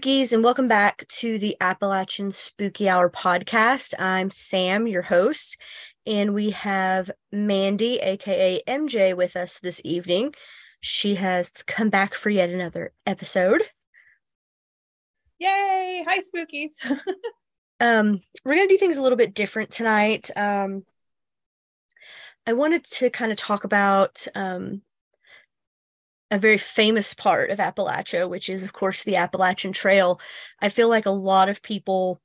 spookies, and welcome back to the Appalachian Spooky Hour podcast. I'm Sam, your host, and we have Mandy, aka MJ, with us this evening. She has come back for yet another episode. Yay! Hi, spookies. um, we're gonna do things a little bit different tonight. Um, I wanted to kind of talk about um a very famous part of Appalachia, which is, of course, the Appalachian Trail. I feel like a lot of people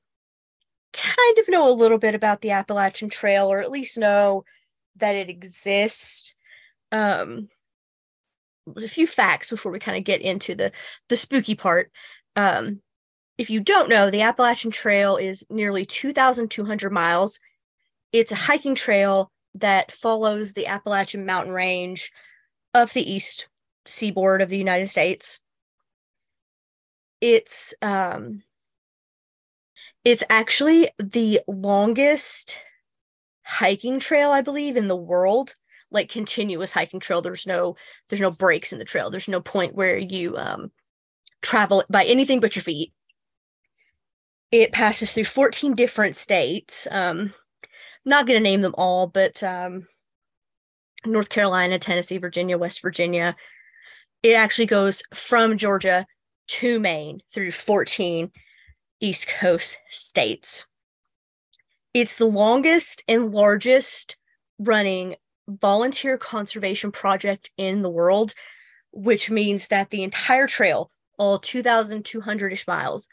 kind of know a little bit about the Appalachian Trail, or at least know that it exists. Um, a few facts before we kind of get into the the spooky part. Um, if you don't know, the Appalachian Trail is nearly 2,200 miles. It's a hiking trail that follows the Appalachian mountain range up the east seaboard of the United States. It's um it's actually the longest hiking trail I believe in the world, like continuous hiking trail. There's no there's no breaks in the trail. There's no point where you um travel by anything but your feet. It passes through 14 different states. Um not going to name them all, but um North Carolina, Tennessee, Virginia, West Virginia, it actually goes from Georgia to Maine through 14 East Coast states. It's the longest and largest running volunteer conservation project in the world, which means that the entire trail, all 2,200 ish miles,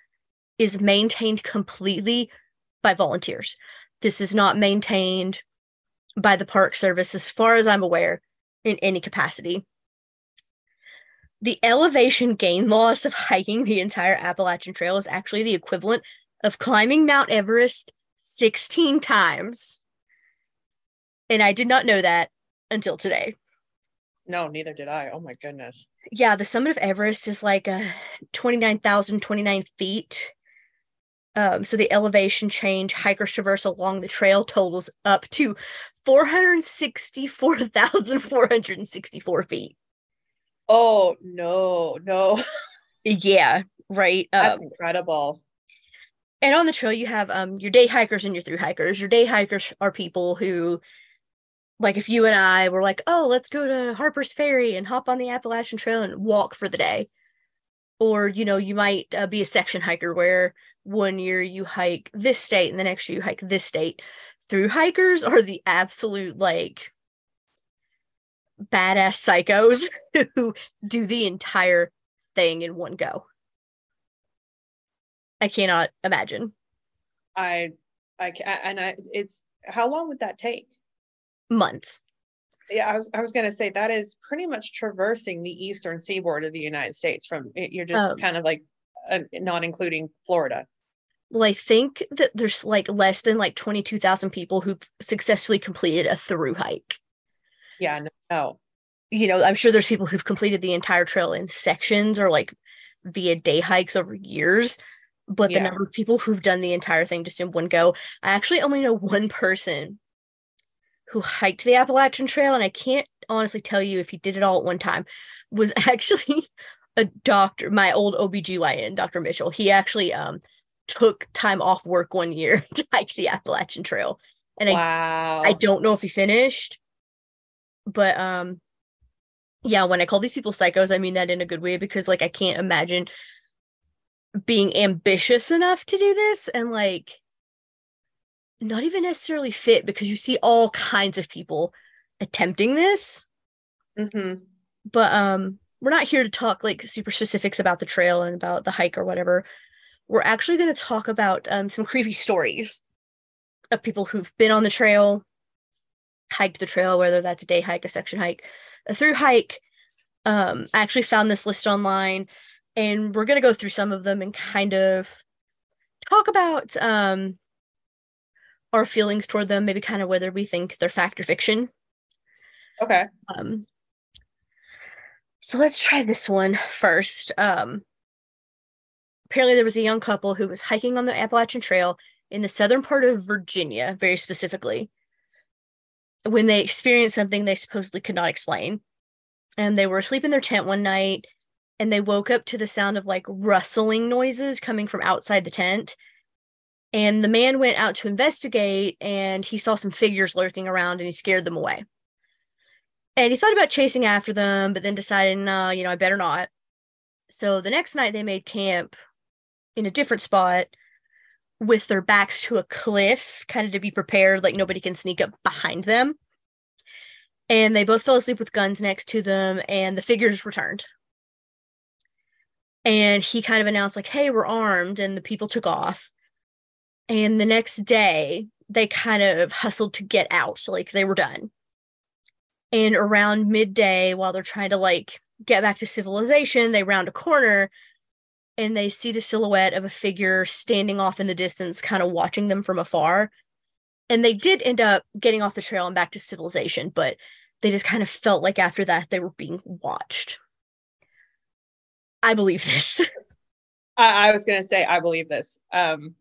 is maintained completely by volunteers. This is not maintained by the Park Service, as far as I'm aware, in any capacity the elevation gain loss of hiking the entire Appalachian Trail is actually the equivalent of climbing Mount Everest 16 times. And I did not know that until today. No, neither did I. Oh my goodness. Yeah, the summit of Everest is like uh, 29,029 feet. Um, so the elevation change hikers traverse along the trail totals up to 464,464 feet. Oh no, no. yeah, right. That's um, incredible. And on the trail, you have um your day hikers and your through hikers. Your day hikers are people who, like, if you and I were like, oh, let's go to Harper's Ferry and hop on the Appalachian Trail and walk for the day, or you know, you might uh, be a section hiker where one year you hike this state and the next year you hike this state. Through hikers are the absolute like badass psychos who do the entire thing in one go. I cannot imagine. I, I, and I, it's how long would that take? Months. Yeah, I was, I was going to say that is pretty much traversing the eastern seaboard of the United States. From you're just um, kind of like uh, not including Florida. Well, I think that there's like less than like 22,000 people who've successfully completed a through hike. Yeah, no. You know, I'm sure there's people who've completed the entire trail in sections or like via day hikes over years. But yeah. the number of people who've done the entire thing just in one go, I actually only know one person who hiked the Appalachian Trail, and I can't honestly tell you if he did it all at one time, was actually a doctor, my old OBGYN, Dr. Mitchell. He actually um took time off work one year to hike the Appalachian Trail. And wow. I I don't know if he finished, but um yeah when i call these people psychos i mean that in a good way because like i can't imagine being ambitious enough to do this and like not even necessarily fit because you see all kinds of people attempting this mm-hmm. but um we're not here to talk like super specifics about the trail and about the hike or whatever we're actually going to talk about um, some creepy stories of people who've been on the trail hiked the trail, whether that's a day hike, a section hike, a through hike. Um, I actually found this list online, and we're gonna go through some of them and kind of talk about um, our feelings toward them, maybe kind of whether we think they're fact or fiction. Okay. Um, so let's try this one first. Um, apparently, there was a young couple who was hiking on the Appalachian Trail in the southern part of Virginia, very specifically when they experienced something they supposedly could not explain. And they were asleep in their tent one night and they woke up to the sound of like rustling noises coming from outside the tent. And the man went out to investigate and he saw some figures lurking around and he scared them away. And he thought about chasing after them, but then decided, no, you know, I better not. So the next night they made camp in a different spot with their backs to a cliff, kind of to be prepared, like nobody can sneak up behind them. And they both fell asleep with guns next to them, and the figures returned. And he kind of announced, like, hey, we're armed, and the people took off. And the next day, they kind of hustled to get out. Like, they were done. And around midday, while they're trying to like get back to civilization, they round a corner and they see the silhouette of a figure standing off in the distance, kind of watching them from afar. And they did end up getting off the trail and back to civilization, but they just kind of felt like after that they were being watched. I believe this. I, I was going to say, I believe this. Um,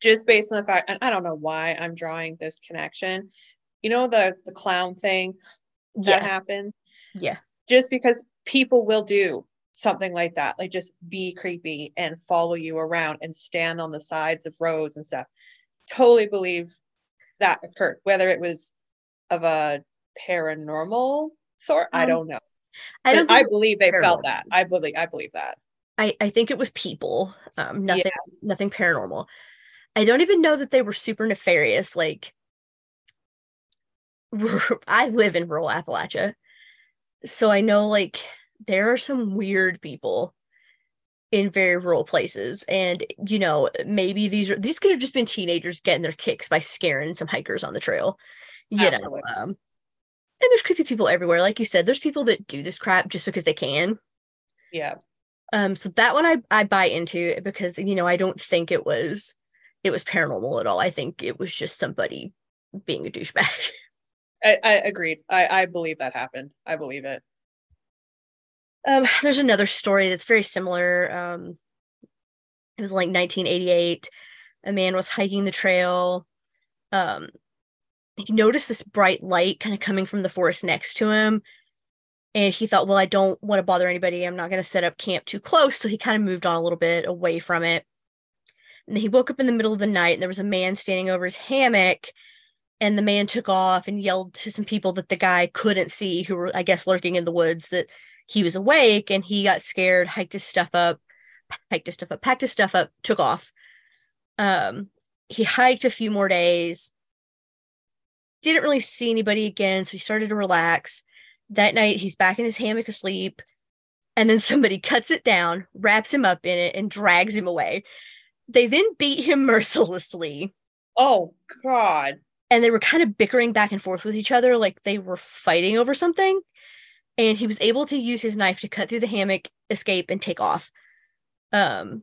just based on the fact, and I don't know why I'm drawing this connection. You know the the clown thing that yeah. happened. Yeah. Just because people will do something like that, like just be creepy and follow you around and stand on the sides of roads and stuff. Totally believe that occurred, whether it was of a paranormal sort. Um, I don't know. I don't. I believe they paranormal. felt that. I believe. I believe that. I I think it was people. Um, nothing. Yeah. Nothing paranormal. I don't even know that they were super nefarious. Like, I live in rural Appalachia, so I know like there are some weird people in very rural places. And you know maybe these are these could have just been teenagers getting their kicks by scaring some hikers on the trail you Absolutely. know um, and there's creepy people everywhere. Like you said there's people that do this crap just because they can. Yeah. Um so that one i i buy into because you know i don't think it was it was paranormal at all. I think it was just somebody being a douchebag. I, I agreed. I i believe that happened. I believe it um, there's another story that's very similar. Um, it was like 1988. A man was hiking the trail. Um, he noticed this bright light kind of coming from the forest next to him. And he thought, well, I don't want to bother anybody. I'm not going to set up camp too close. So he kind of moved on a little bit away from it. And he woke up in the middle of the night and there was a man standing over his hammock. And the man took off and yelled to some people that the guy couldn't see, who were, I guess, lurking in the woods, that he was awake and he got scared, hiked his stuff up, hiked his stuff up, packed his stuff up, took off. Um, he hiked a few more days, didn't really see anybody again, so he started to relax. That night, he's back in his hammock asleep, and then somebody cuts it down, wraps him up in it, and drags him away. They then beat him mercilessly. Oh, God. And they were kind of bickering back and forth with each other, like they were fighting over something and he was able to use his knife to cut through the hammock, escape, and take off. Um,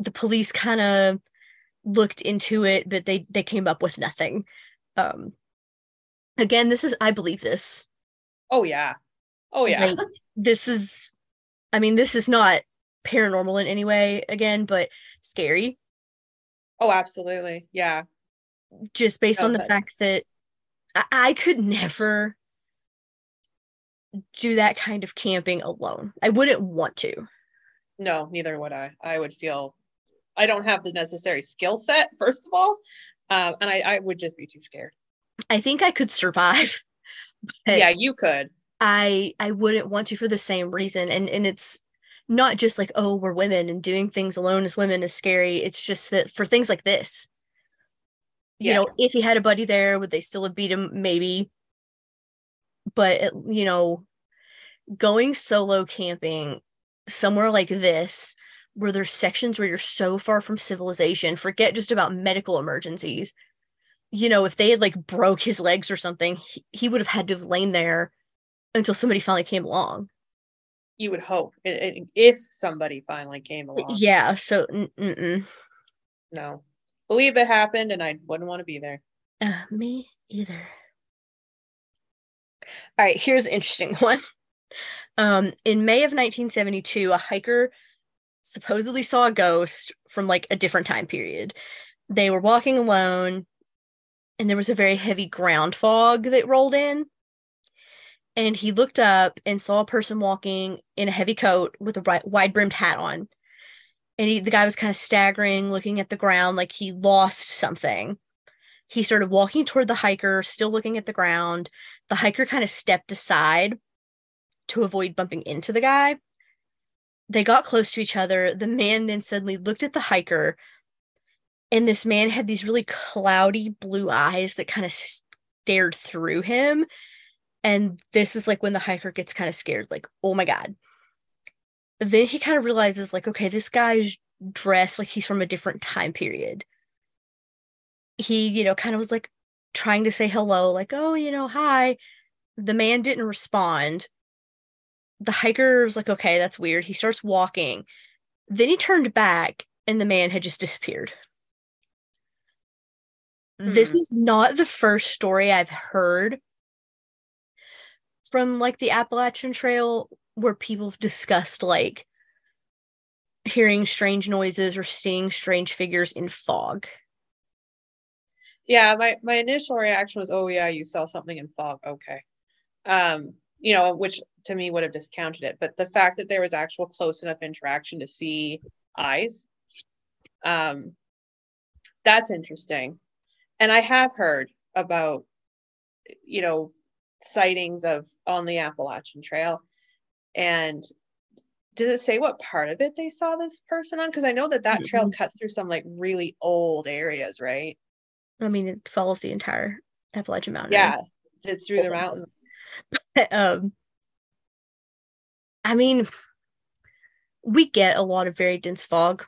the police kind of looked into it, but they they came up with nothing. Um, again, this is I believe this. Oh yeah, oh yeah. Like, this is, I mean, this is not paranormal in any way. Again, but scary. Oh, absolutely, yeah. Just based on the but... fact that I, I could never do that kind of camping alone. I wouldn't want to. No, neither would I. I would feel I don't have the necessary skill set, first of all. Um, and I, I would just be too scared. I think I could survive. yeah, you could. I I wouldn't want to for the same reason. And and it's not just like, oh, we're women and doing things alone as women is scary. It's just that for things like this, you yes. know, if he had a buddy there, would they still have beat him? Maybe but it, you know going solo camping somewhere like this where there's sections where you're so far from civilization forget just about medical emergencies you know if they had like broke his legs or something he, he would have had to have lain there until somebody finally came along you would hope if somebody finally came along yeah so mm-mm. no believe it happened and i wouldn't want to be there uh, me either all right, here's an interesting one. Um, in May of 1972, a hiker supposedly saw a ghost from like a different time period. They were walking alone, and there was a very heavy ground fog that rolled in. and he looked up and saw a person walking in a heavy coat with a wide brimmed hat on. And he, the guy was kind of staggering, looking at the ground like he lost something. He started walking toward the hiker, still looking at the ground. The hiker kind of stepped aside to avoid bumping into the guy. They got close to each other. The man then suddenly looked at the hiker, and this man had these really cloudy blue eyes that kind of stared through him. And this is like when the hiker gets kind of scared, like, oh my God. Then he kind of realizes, like, okay, this guy's dressed like he's from a different time period. He, you know, kind of was like trying to say hello, like, oh, you know, hi. The man didn't respond the hiker was like, okay, that's weird. He starts walking. Then he turned back and the man had just disappeared. Hmm. This is not the first story I've heard from like the Appalachian Trail where people discussed like hearing strange noises or seeing strange figures in fog. Yeah, my my initial reaction was, "Oh yeah, you saw something in fog." Okay. Um, you know, which to me would have discounted it. But the fact that there was actual close enough interaction to see eyes, um, that's interesting. And I have heard about, you know, sightings of on the Appalachian Trail. And does it say what part of it they saw this person on? Because I know that that trail mm-hmm. cuts through some like really old areas, right? I mean, it follows the entire Appalachian Mountain. Yeah, it's through the mountains. um, I mean, we get a lot of very dense fog.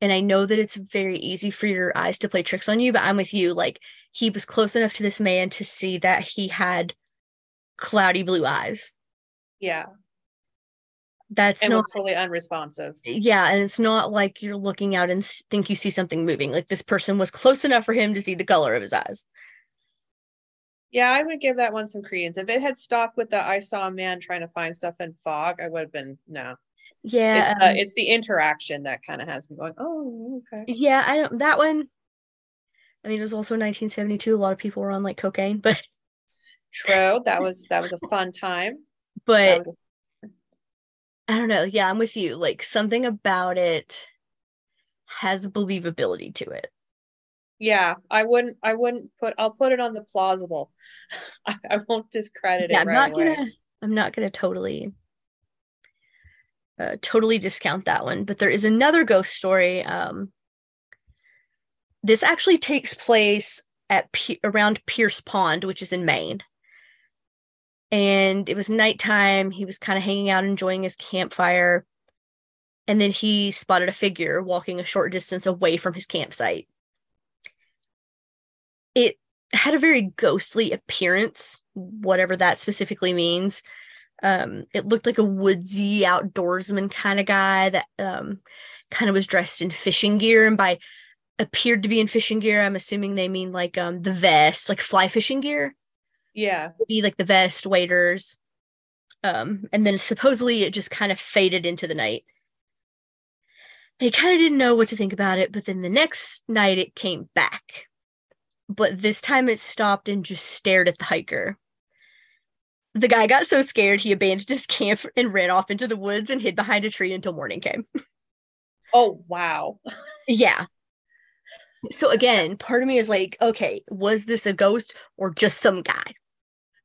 And I know that it's very easy for your eyes to play tricks on you, but I'm with you. Like, he was close enough to this man to see that he had cloudy blue eyes. Yeah. That's not, was totally unresponsive. Yeah. And it's not like you're looking out and think you see something moving. Like, this person was close enough for him to see the color of his eyes. Yeah, I would give that one some credence. If it had stopped with the I saw a man trying to find stuff in fog, I would have been no. Yeah. It's, the, um, it's the interaction that kind of has me going, oh, okay. Yeah, I don't that one. I mean, it was also 1972. A lot of people were on like cocaine, but true. That was that was a fun time. But. I don't know. Yeah, I'm with you. Like something about it has believability to it yeah i wouldn't i wouldn't put i'll put it on the plausible i, I won't discredit yeah, it i'm not away. gonna i'm not gonna totally uh, totally discount that one but there is another ghost story um this actually takes place at P- around pierce pond which is in maine and it was nighttime he was kind of hanging out enjoying his campfire and then he spotted a figure walking a short distance away from his campsite it had a very ghostly appearance, whatever that specifically means. Um, it looked like a woodsy outdoorsman kind of guy that um, kind of was dressed in fishing gear. And by appeared to be in fishing gear, I'm assuming they mean like um, the vest, like fly fishing gear. Yeah. be like the vest, waders. Um, and then supposedly it just kind of faded into the night. I kind of didn't know what to think about it, but then the next night it came back but this time it stopped and just stared at the hiker. The guy got so scared he abandoned his camp and ran off into the woods and hid behind a tree until morning came. oh, wow. yeah. So again, part of me is like, okay, was this a ghost or just some guy?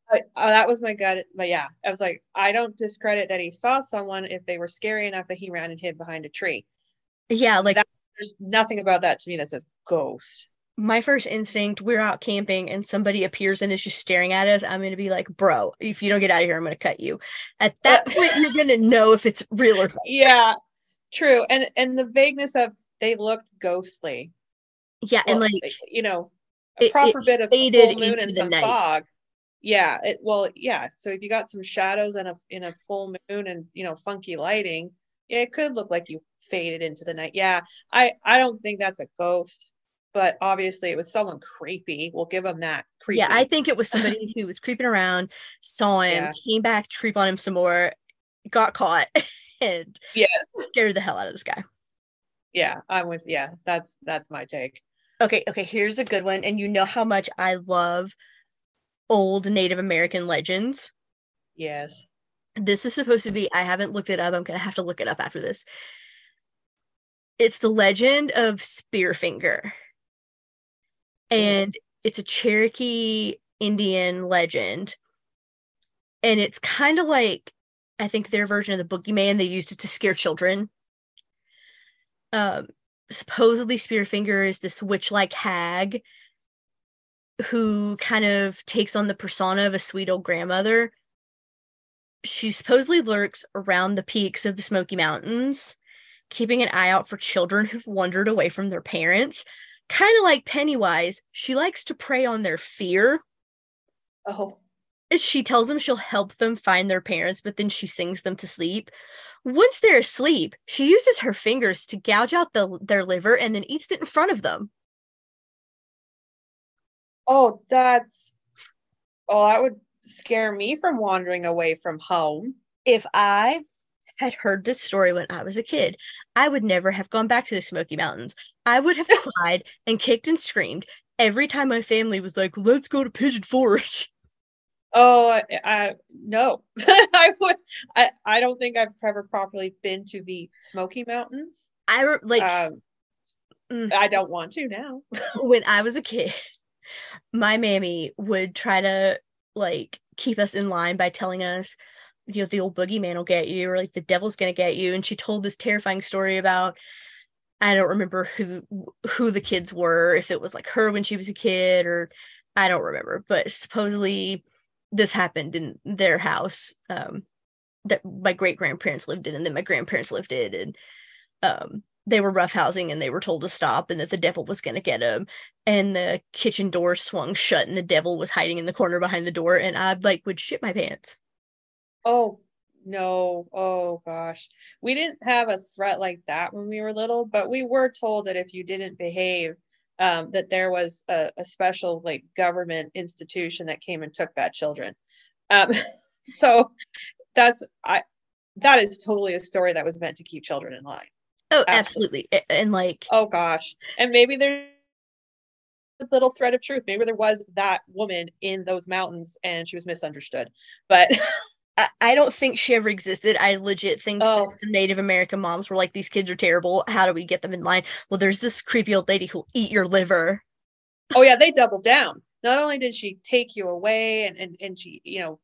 I, uh, that was my gut. But yeah, I was like, I don't discredit that he saw someone if they were scary enough that he ran and hid behind a tree. Yeah, like that, there's nothing about that to me that says ghost my first instinct, we're out camping and somebody appears and is just staring at us, I'm going to be like, bro, if you don't get out of here, I'm going to cut you. At that point, you're going to know if it's real or fake. Yeah, true. And and the vagueness of they looked ghostly. Yeah, well, and like you know, a it, proper it bit of full moon and some night. fog. Yeah, it well, yeah. So if you got some shadows and a in a full moon and you know funky lighting, yeah, it could look like you faded into the night. Yeah, I I don't think that's a ghost but obviously it was someone creepy. We'll give him that. Creepy. Yeah, I think it was somebody who was creeping around, saw him, yeah. came back to creep on him some more, got caught, and yeah, scared the hell out of this guy. Yeah, I'm with. Yeah, that's that's my take. Okay, okay. Here's a good one, and you know how much I love old Native American legends. Yes. This is supposed to be, I haven't looked it up. I'm going to have to look it up after this. It's the legend of Spearfinger. And it's a Cherokee Indian legend. And it's kind of like, I think their version of the boogeyman, they used it to scare children. Um, supposedly, Spearfinger is this witch like hag who kind of takes on the persona of a sweet old grandmother. She supposedly lurks around the peaks of the Smoky Mountains, keeping an eye out for children who've wandered away from their parents. Kind of like Pennywise, she likes to prey on their fear. Oh. She tells them she'll help them find their parents, but then she sings them to sleep. Once they're asleep, she uses her fingers to gouge out the, their liver and then eats it in front of them. Oh, that's oh, that would scare me from wandering away from home. If I had heard this story when I was a kid, I would never have gone back to the Smoky Mountains. I would have cried and kicked and screamed every time my family was like, "Let's go to Pigeon Forge." Oh, I, I no, I would. I I don't think I've ever properly been to the Smoky Mountains. I like. Um, mm. I don't want to now. when I was a kid, my mammy would try to like keep us in line by telling us you know the old boogeyman will get you or like the devil's gonna get you. And she told this terrifying story about i don't remember who who the kids were if it was like her when she was a kid or i don't remember. But supposedly this happened in their house um that my great grandparents lived in and then my grandparents lived in and um they were roughhousing and they were told to stop and that the devil was going to get them and the kitchen door swung shut and the devil was hiding in the corner behind the door and i like would shit my pants. Oh no. Oh gosh. We didn't have a threat like that when we were little but we were told that if you didn't behave um, that there was a, a, special like government institution that came and took bad children. Um, so that's i that is totally a story that was meant to keep children in line Oh, absolutely. absolutely. And like Oh gosh. And maybe there's a little thread of truth. Maybe there was that woman in those mountains and she was misunderstood. But I, don't think she ever existed. I legit think oh. some Native American moms were like, these kids are terrible. How do we get them in line? Well, there's this creepy old lady who'll eat your liver. Oh yeah, they doubled down. Not only did she take you away and and, and she, you know,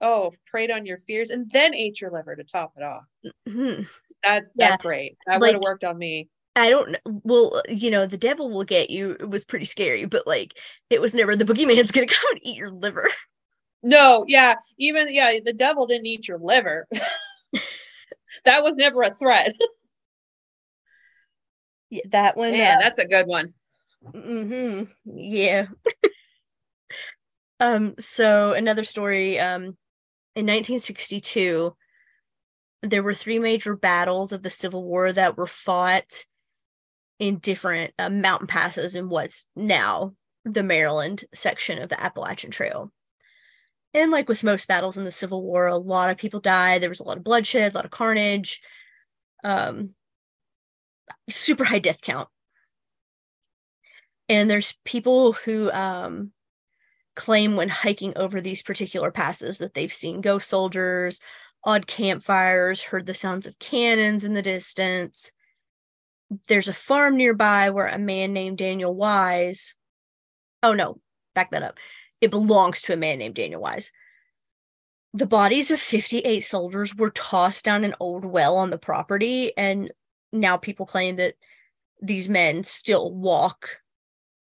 oh, preyed on your fears and then ate your liver to top it off. Mm-hmm. That that's yeah. great. That like, would have worked on me. I don't well, you know, the devil will get you. It was pretty scary, but like it was never the boogeyman's gonna come and eat your liver. No, yeah, even yeah, the devil didn't eat your liver. that was never a threat. yeah, that one. Yeah, uh, that's a good one. Mm-hmm. Yeah. um. So another story. Um, in 1962, there were three major battles of the Civil War that were fought in different uh, mountain passes in what's now the Maryland section of the Appalachian Trail. And like with most battles in the Civil War, a lot of people died. There was a lot of bloodshed, a lot of carnage, um, super high death count. And there's people who um, claim when hiking over these particular passes that they've seen ghost soldiers, odd campfires, heard the sounds of cannons in the distance. There's a farm nearby where a man named Daniel Wise, oh no, back that up. It belongs to a man named Daniel Wise. The bodies of 58 soldiers were tossed down an old well on the property, and now people claim that these men still walk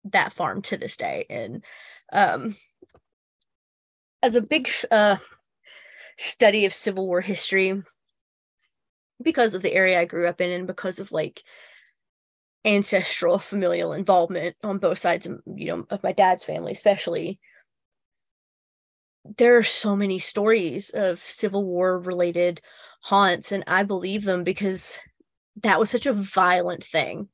that farm to this day. And um, as a big uh, study of Civil War history because of the area I grew up in and because of like ancestral familial involvement on both sides of you know of my dad's family especially. There are so many stories of civil war related haunts and i believe them because that was such a violent thing.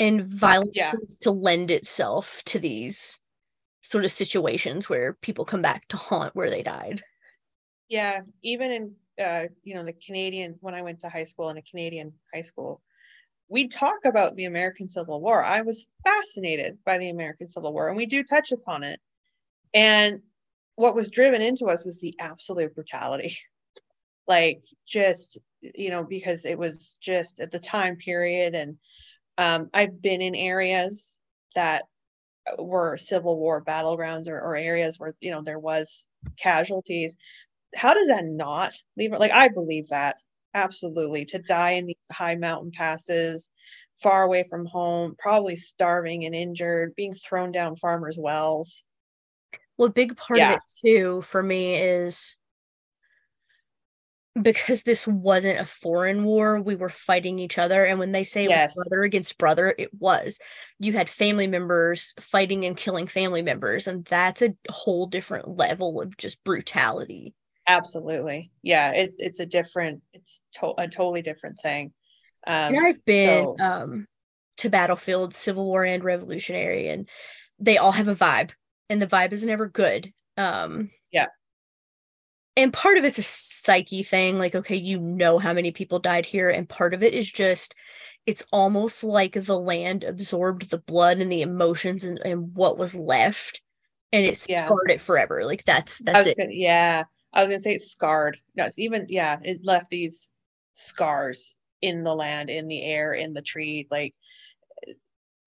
And violence yeah. to lend itself to these sort of situations where people come back to haunt where they died. Yeah, even in uh, you know the Canadian when I went to high school in a Canadian high school, we talk about the American Civil War. I was fascinated by the American Civil War, and we do touch upon it. And what was driven into us was the absolute brutality. Like just, you know, because it was just at the time period. And um, I've been in areas that were Civil War battlegrounds or, or areas where, you know, there was casualties. How does that not leave? Like, I believe that absolutely to die in the high mountain passes, far away from home, probably starving and injured, being thrown down farmers' wells. Well, a big part yeah. of it too for me is because this wasn't a foreign war, we were fighting each other. And when they say it yes. was brother against brother, it was. You had family members fighting and killing family members, and that's a whole different level of just brutality. Absolutely, yeah. It's it's a different, it's to- a totally different thing. Um, and I've been so... um, to battlefields, Civil War and Revolutionary, and they all have a vibe, and the vibe is never good. Um, yeah and part of it's a psyche thing like okay you know how many people died here and part of it is just it's almost like the land absorbed the blood and the emotions and, and what was left and it yeah. scarred it forever like that's that's it gonna, yeah i was gonna say it's scarred no it's even yeah it left these scars in the land in the air in the trees like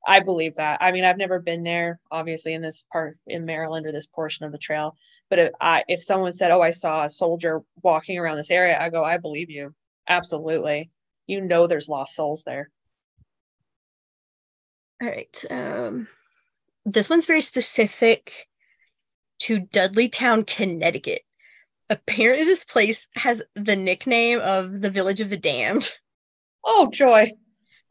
i believe that i mean i've never been there obviously in this part in maryland or this portion of the trail but if I if someone said, "Oh, I saw a soldier walking around this area," I go, "I believe you. Absolutely. You know there's lost souls there." All right. Um this one's very specific to Dudleytown, Connecticut. Apparently this place has the nickname of the village of the damned. Oh, joy.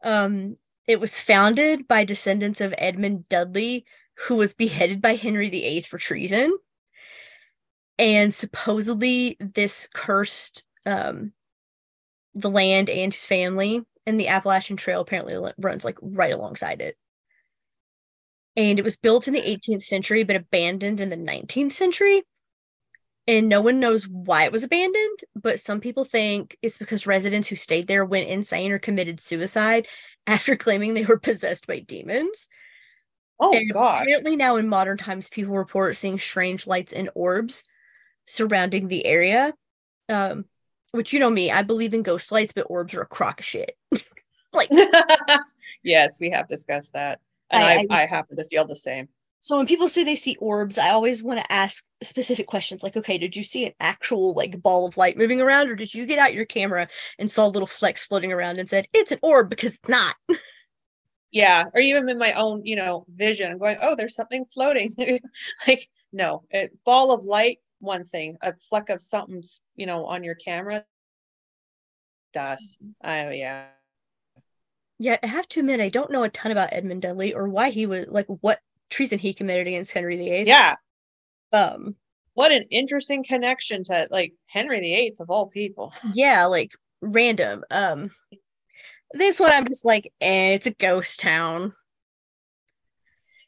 Um it was founded by descendants of Edmund Dudley, who was beheaded by Henry VIII for treason and supposedly this cursed um, the land and his family and the appalachian trail apparently runs like right alongside it. And it was built in the 18th century but abandoned in the 19th century. And no one knows why it was abandoned but some people think it's because residents who stayed there went insane or committed suicide after claiming they were possessed by demons. Oh and gosh. apparently now in modern times people report seeing strange lights and orbs surrounding the area. Um, which you know me, I believe in ghost lights, but orbs are a crock of shit. like yes, we have discussed that. And I, I, I happen to feel the same. So when people say they see orbs, I always want to ask specific questions like, okay, did you see an actual like ball of light moving around, or did you get out your camera and saw little flecks floating around and said it's an orb because it's not? yeah, or even in my own, you know, vision, I'm going, oh, there's something floating. like, no, a ball of light one thing a fleck of something you know on your camera. Dust. Oh yeah. Yeah i have to admit i don't know a ton about edmund dudley or why he was like what treason he committed against henry viii yeah. Um what an interesting connection to like henry viii of all people. Yeah like random. Um this one i'm just like eh, it's a ghost town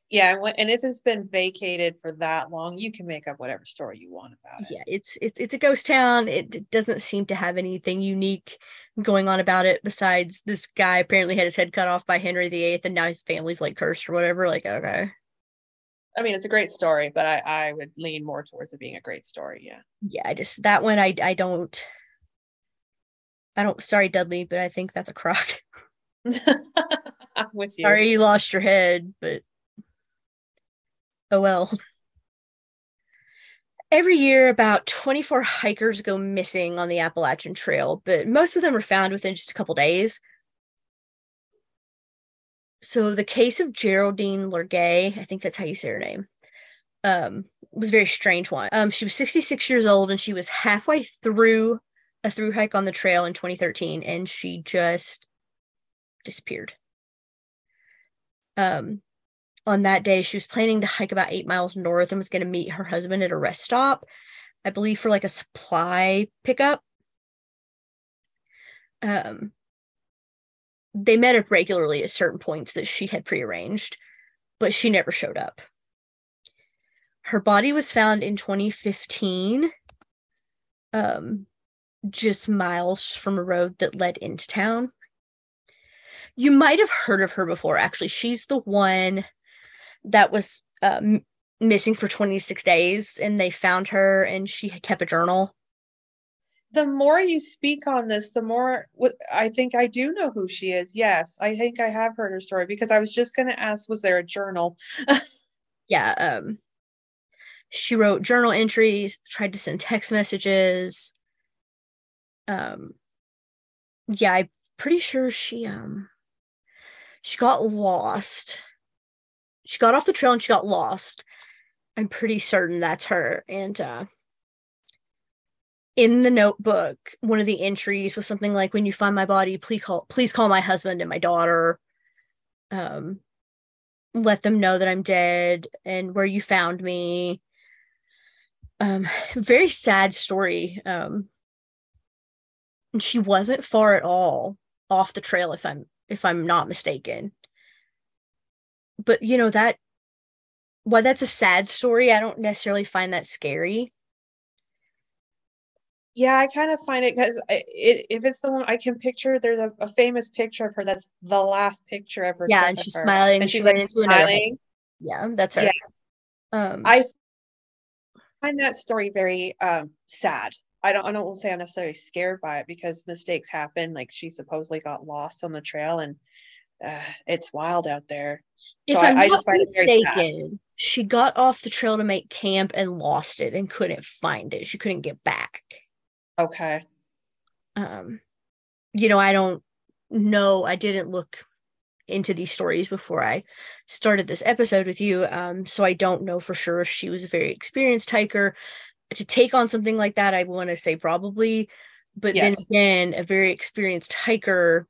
yeah and if it's been vacated for that long you can make up whatever story you want about it. Yeah it's it's, it's a ghost town. It doesn't seem to have anything unique going on about it besides this guy apparently had his head cut off by henry viii and now his family's like cursed or whatever like okay. I mean it's a great story but i i would lean more towards it being a great story yeah. Yeah i just that one i i don't i don't sorry dudley but i think that's a crock. With sorry you. you lost your head but Oh well. Every year, about 24 hikers go missing on the Appalachian Trail, but most of them are found within just a couple days. So the case of Geraldine Largay, I think that's how you say her name, um, was a very strange one. Um, she was 66 years old and she was halfway through a through hike on the trail in 2013, and she just disappeared. Um, on that day, she was planning to hike about eight miles north and was going to meet her husband at a rest stop, I believe for like a supply pickup. Um, they met up regularly at certain points that she had prearranged, but she never showed up. Her body was found in 2015, um, just miles from a road that led into town. You might have heard of her before, actually. She's the one that was um, missing for 26 days and they found her and she kept a journal. The more you speak on this, the more I think I do know who she is. Yes, I think I have heard her story because I was just going to ask was there a journal? yeah, um she wrote journal entries, tried to send text messages. Um yeah, I'm pretty sure she um she got lost. She got off the trail and she got lost. I'm pretty certain that's her. And uh in the notebook, one of the entries was something like when you find my body, please call please call my husband and my daughter. Um let them know that I'm dead and where you found me. Um very sad story. Um and she wasn't far at all off the trail if I'm if I'm not mistaken. But you know that while that's a sad story, I don't necessarily find that scary. Yeah, I kind of find it because it, if it's the one I can picture, there's a, a, famous picture of her that's the last picture ever. Yeah, and she's her. smiling. And she's like smiling. Yeah, that's her. Yeah. Um, I find that story very um, sad. I don't I don't say I'm necessarily scared by it because mistakes happen. Like she supposedly got lost on the trail and uh, it's wild out there. If so I'm I, I not mistaken, she got off the trail to make camp and lost it and couldn't find it. She couldn't get back. Okay. Um, you know, I don't know. I didn't look into these stories before I started this episode with you. Um, so I don't know for sure if she was a very experienced hiker to take on something like that, I want to say probably. But yes. then again, a very experienced hiker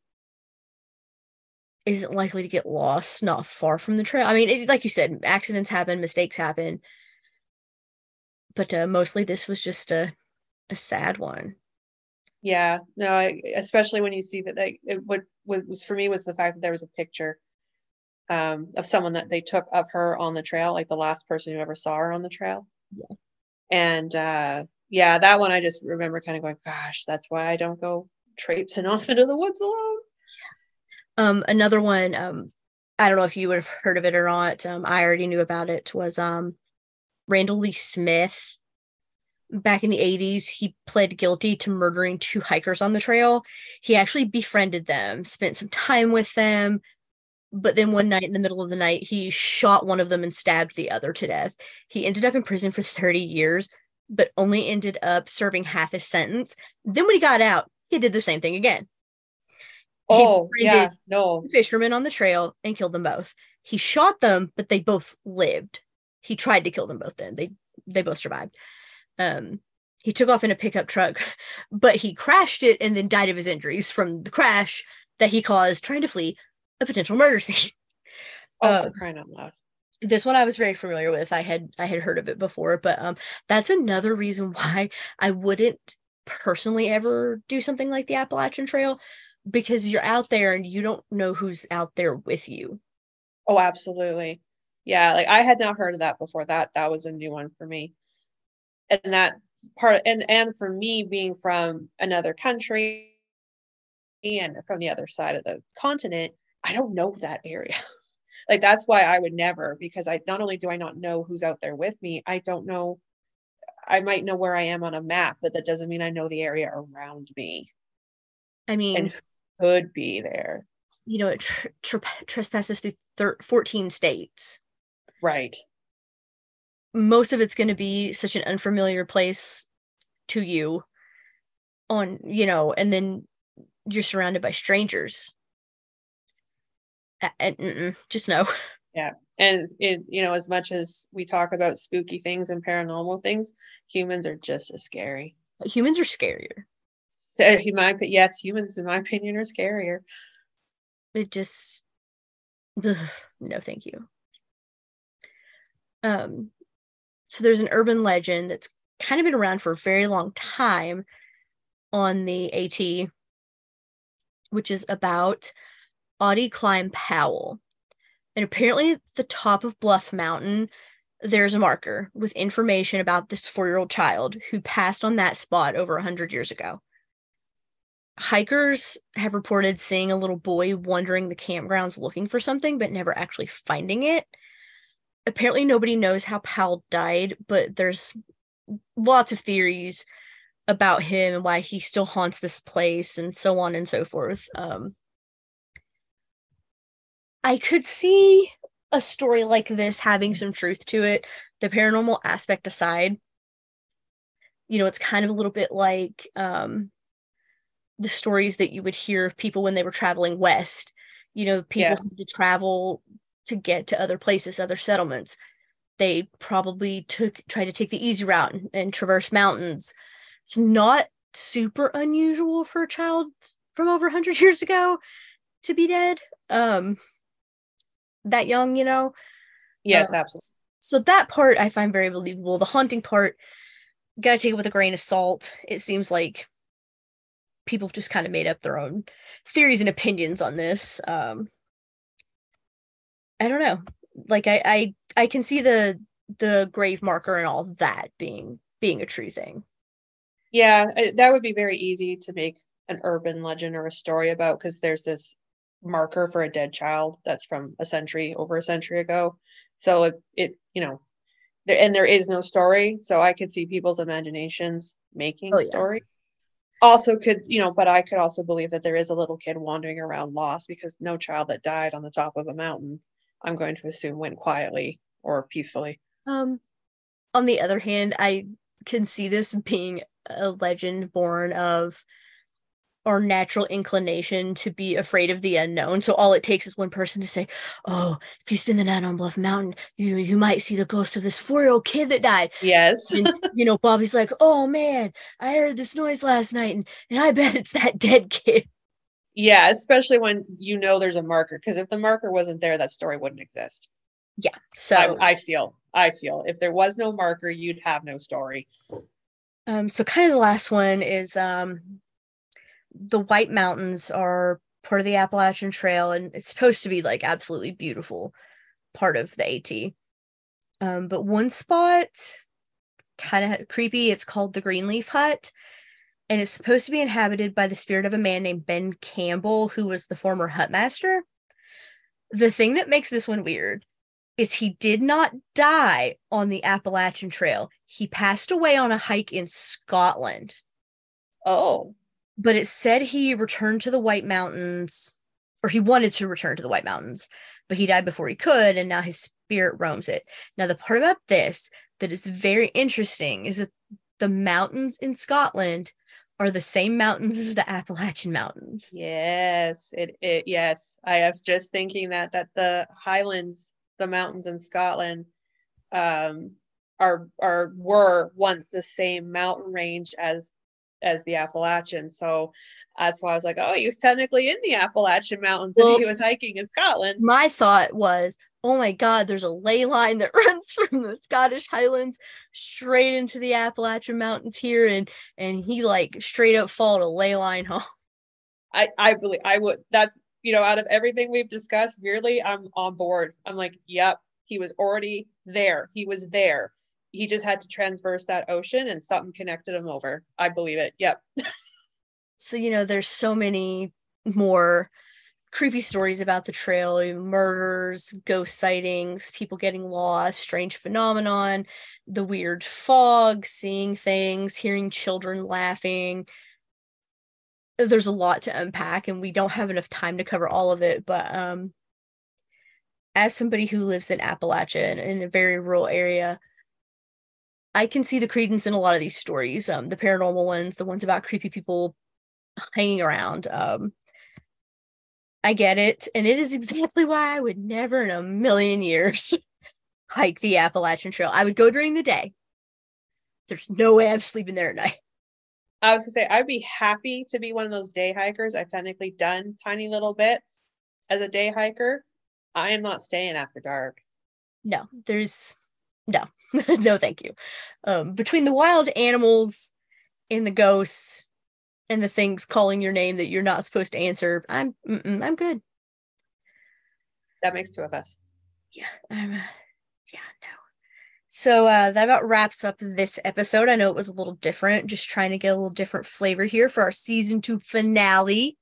isn't likely to get lost not far from the trail. I mean, it, like you said, accidents happen, mistakes happen. But uh, mostly this was just a, a sad one. Yeah, no, I, especially when you see that like it, what, what was for me was the fact that there was a picture um, of someone that they took of her on the trail, like the last person who ever saw her on the trail. Yeah and uh yeah that one i just remember kind of going gosh that's why i don't go traipsing off into the woods alone um another one um i don't know if you would have heard of it or not. Um i already knew about it was um randall lee smith. Back in the 80s he pled guilty to murdering two hikers on the trail. He actually befriended them spent some time with them but then one night in the middle of the night he shot one of them and stabbed the other to death. He ended up in prison for 30 years but only ended up serving half his sentence. Then when he got out he did the same thing again oh yeah no fishermen on the trail and killed them both he shot them but they both lived he tried to kill them both then they they both survived um he took off in a pickup truck but he crashed it and then died of his injuries from the crash that he caused trying to flee a potential murder scene. Oh, for crying out loud. This one I was very familiar with. I had I had heard of it before, but um, that's another reason why I wouldn't personally ever do something like the Appalachian Trail because you're out there and you don't know who's out there with you. Oh, absolutely. Yeah, like I had not heard of that before. That that was a new one for me. And that part and and for me being from another country and from the other side of the continent, I don't know that area. like that's why I would never because I not only do I not know who's out there with me, I don't know I might know where I am on a map, but that doesn't mean I know the area around me. I mean, and could be there. You know, it tr- tr- trespasses through thir- 14 states. Right. Most of it's going to be such an unfamiliar place to you on, you know, and then you're surrounded by strangers just no. Yeah. And it, you know, as much as we talk about spooky things and paranormal things, humans are just as scary. Humans are scarier. In my yes, humans, in my opinion, are scarier. It just, ugh, no, thank you. Um, so there's an urban legend that's kind of been around for a very long time on the AT, which is about Ottie Cline Powell. And apparently, at the top of Bluff Mountain, there's a marker with information about this four year old child who passed on that spot over 100 years ago. Hikers have reported seeing a little boy wandering the campgrounds looking for something, but never actually finding it. apparently nobody knows how Powell died, but there's lots of theories about him and why he still haunts this place and so on and so forth. Um, I could see a story like this having some truth to it, the paranormal aspect aside. You know, it's kind of a little bit like um, the stories that you would hear of people when they were traveling west. You know, people yeah. to travel to get to other places, other settlements. They probably took tried to take the easy route and, and traverse mountains. It's not super unusual for a child from over 100 years ago to be dead. Um, that young, you know? Yes, uh, absolutely. So that part I find very believable. The haunting part, gotta take it with a grain of salt. It seems like people have just kind of made up their own theories and opinions on this. Um, I don't know. Like I, I, I can see the the grave marker and all that being being a true thing. Yeah, that would be very easy to make an urban legend or a story about because there's this marker for a dead child that's from a century over a century ago so it, it you know there and there is no story so i could see people's imaginations making oh, yeah. story also could you know but i could also believe that there is a little kid wandering around lost because no child that died on the top of a mountain i'm going to assume went quietly or peacefully. Um on the other hand i can see this being a legend born of our natural inclination to be afraid of the unknown. So all it takes is one person to say, "Oh, if you spend the night on Bluff Mountain, you you might see the ghost of this four-year-old kid that died." Yes. and, you know, Bobby's like, "Oh man, I heard this noise last night, and and I bet it's that dead kid." Yeah, especially when you know there's a marker, because if the marker wasn't there, that story wouldn't exist. Yeah. So I, I feel, I feel, if there was no marker, you'd have no story. Um. So kind of the last one is um the White Mountains are part of the Appalachian Trail, and it's supposed to be like absolutely beautiful part of the AT. Um, but one spot, kind of creepy. It's called the Greenleaf Hut, and it's supposed to be inhabited by the spirit of a man named Ben Campbell, who was the former hut master. The thing that makes this one weird is he did not die on the Appalachian Trail. He passed away on a hike in Scotland. Oh but it said he returned to the White Mountains, or he wanted to return to the White Mountains, but he died before he could, and now his spirit roams it. Now, the part about this that is very interesting is that the mountains in Scotland are the same mountains as the Appalachian Mountains. Yes, it, it yes. I was just thinking that that the Highlands, the mountains in Scotland, um, are are were once the same mountain range as as the Appalachian. So that's why I was like, oh, he was technically in the Appalachian Mountains well, and he was hiking in Scotland. My thought was, oh my God, there's a ley line that runs from the Scottish Highlands straight into the Appalachian Mountains here, and and he like straight up followed a ley line home. I I believe I would. That's you know, out of everything we've discussed, weirdly, I'm on board. I'm like, yep, he was already there. He was there he just had to transverse that ocean and something connected him over. I believe it. Yep. so, you know, there's so many more creepy stories about the trail murders, ghost sightings, people getting lost, strange phenomenon, the weird fog, seeing things, hearing children laughing. There's a lot to unpack, and we don't have enough time to cover all of it. But um, as somebody who lives in Appalachia in a very rural area, I can see the credence in a lot of these stories, um, the paranormal ones, the ones about creepy people hanging around. Um, I get it, and it is exactly why I would never in a million years hike the Appalachian Trail. I would go during the day. There's no way I'm sleeping there at night. I was gonna say I'd be happy to be one of those day hikers. I've technically done tiny little bits as a day hiker. I am not staying after dark. No, there's no no thank you um between the wild animals and the ghosts and the things calling your name that you're not supposed to answer i'm i'm good that makes two of us yeah i'm uh, yeah no so uh, that about wraps up this episode. I know it was a little different, just trying to get a little different flavor here for our season two finale.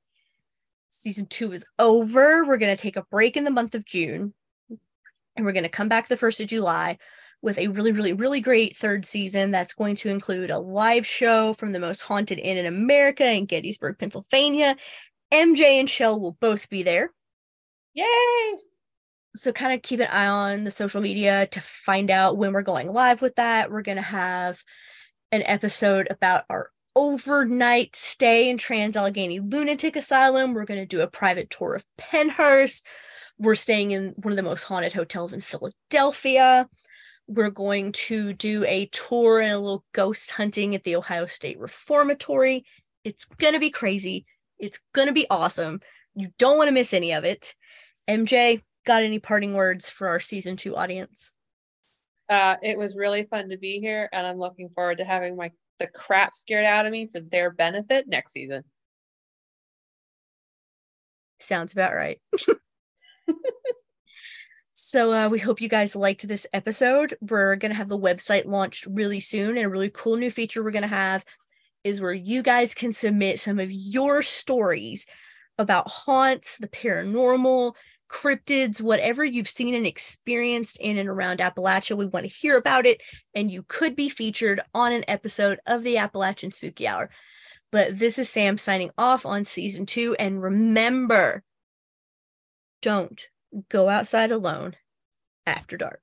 Season two is over. We're going to take a break in the month of June And we're going to come back the 1st of July with a really, really, really great third season that's going to include a live show from the most haunted inn in America in Gettysburg, Pennsylvania. MJ and Shell will both be there. Yay! So, kind of keep an eye on the social media to find out when we're going live with that. We're going to have an episode about our overnight stay in Trans Allegheny Lunatic Asylum. We're going to do a private tour of Pennhurst. We're staying in one of the most haunted hotels in Philadelphia. We're going to do a tour and a little ghost hunting at the Ohio State Reformatory. It's going to be crazy. It's going to be awesome. You don't want to miss any of it. MJ, got any parting words for our season two audience? Uh, it was really fun to be here, and I'm looking forward to having my the crap scared out of me for their benefit next season. Sounds about right. So uh, we hope you guys liked this episode. We're going to have the website launched really soon, and a really cool new feature we're going to have is where you guys can submit some of your stories about haunts, the paranormal, cryptids, whatever you've seen and experienced in and around Appalachia. We want to hear about it, and you could be featured on an episode of the Appalachian Spooky Hour. But this is Sam signing off on season two. And remember, don't go outside alone after dark.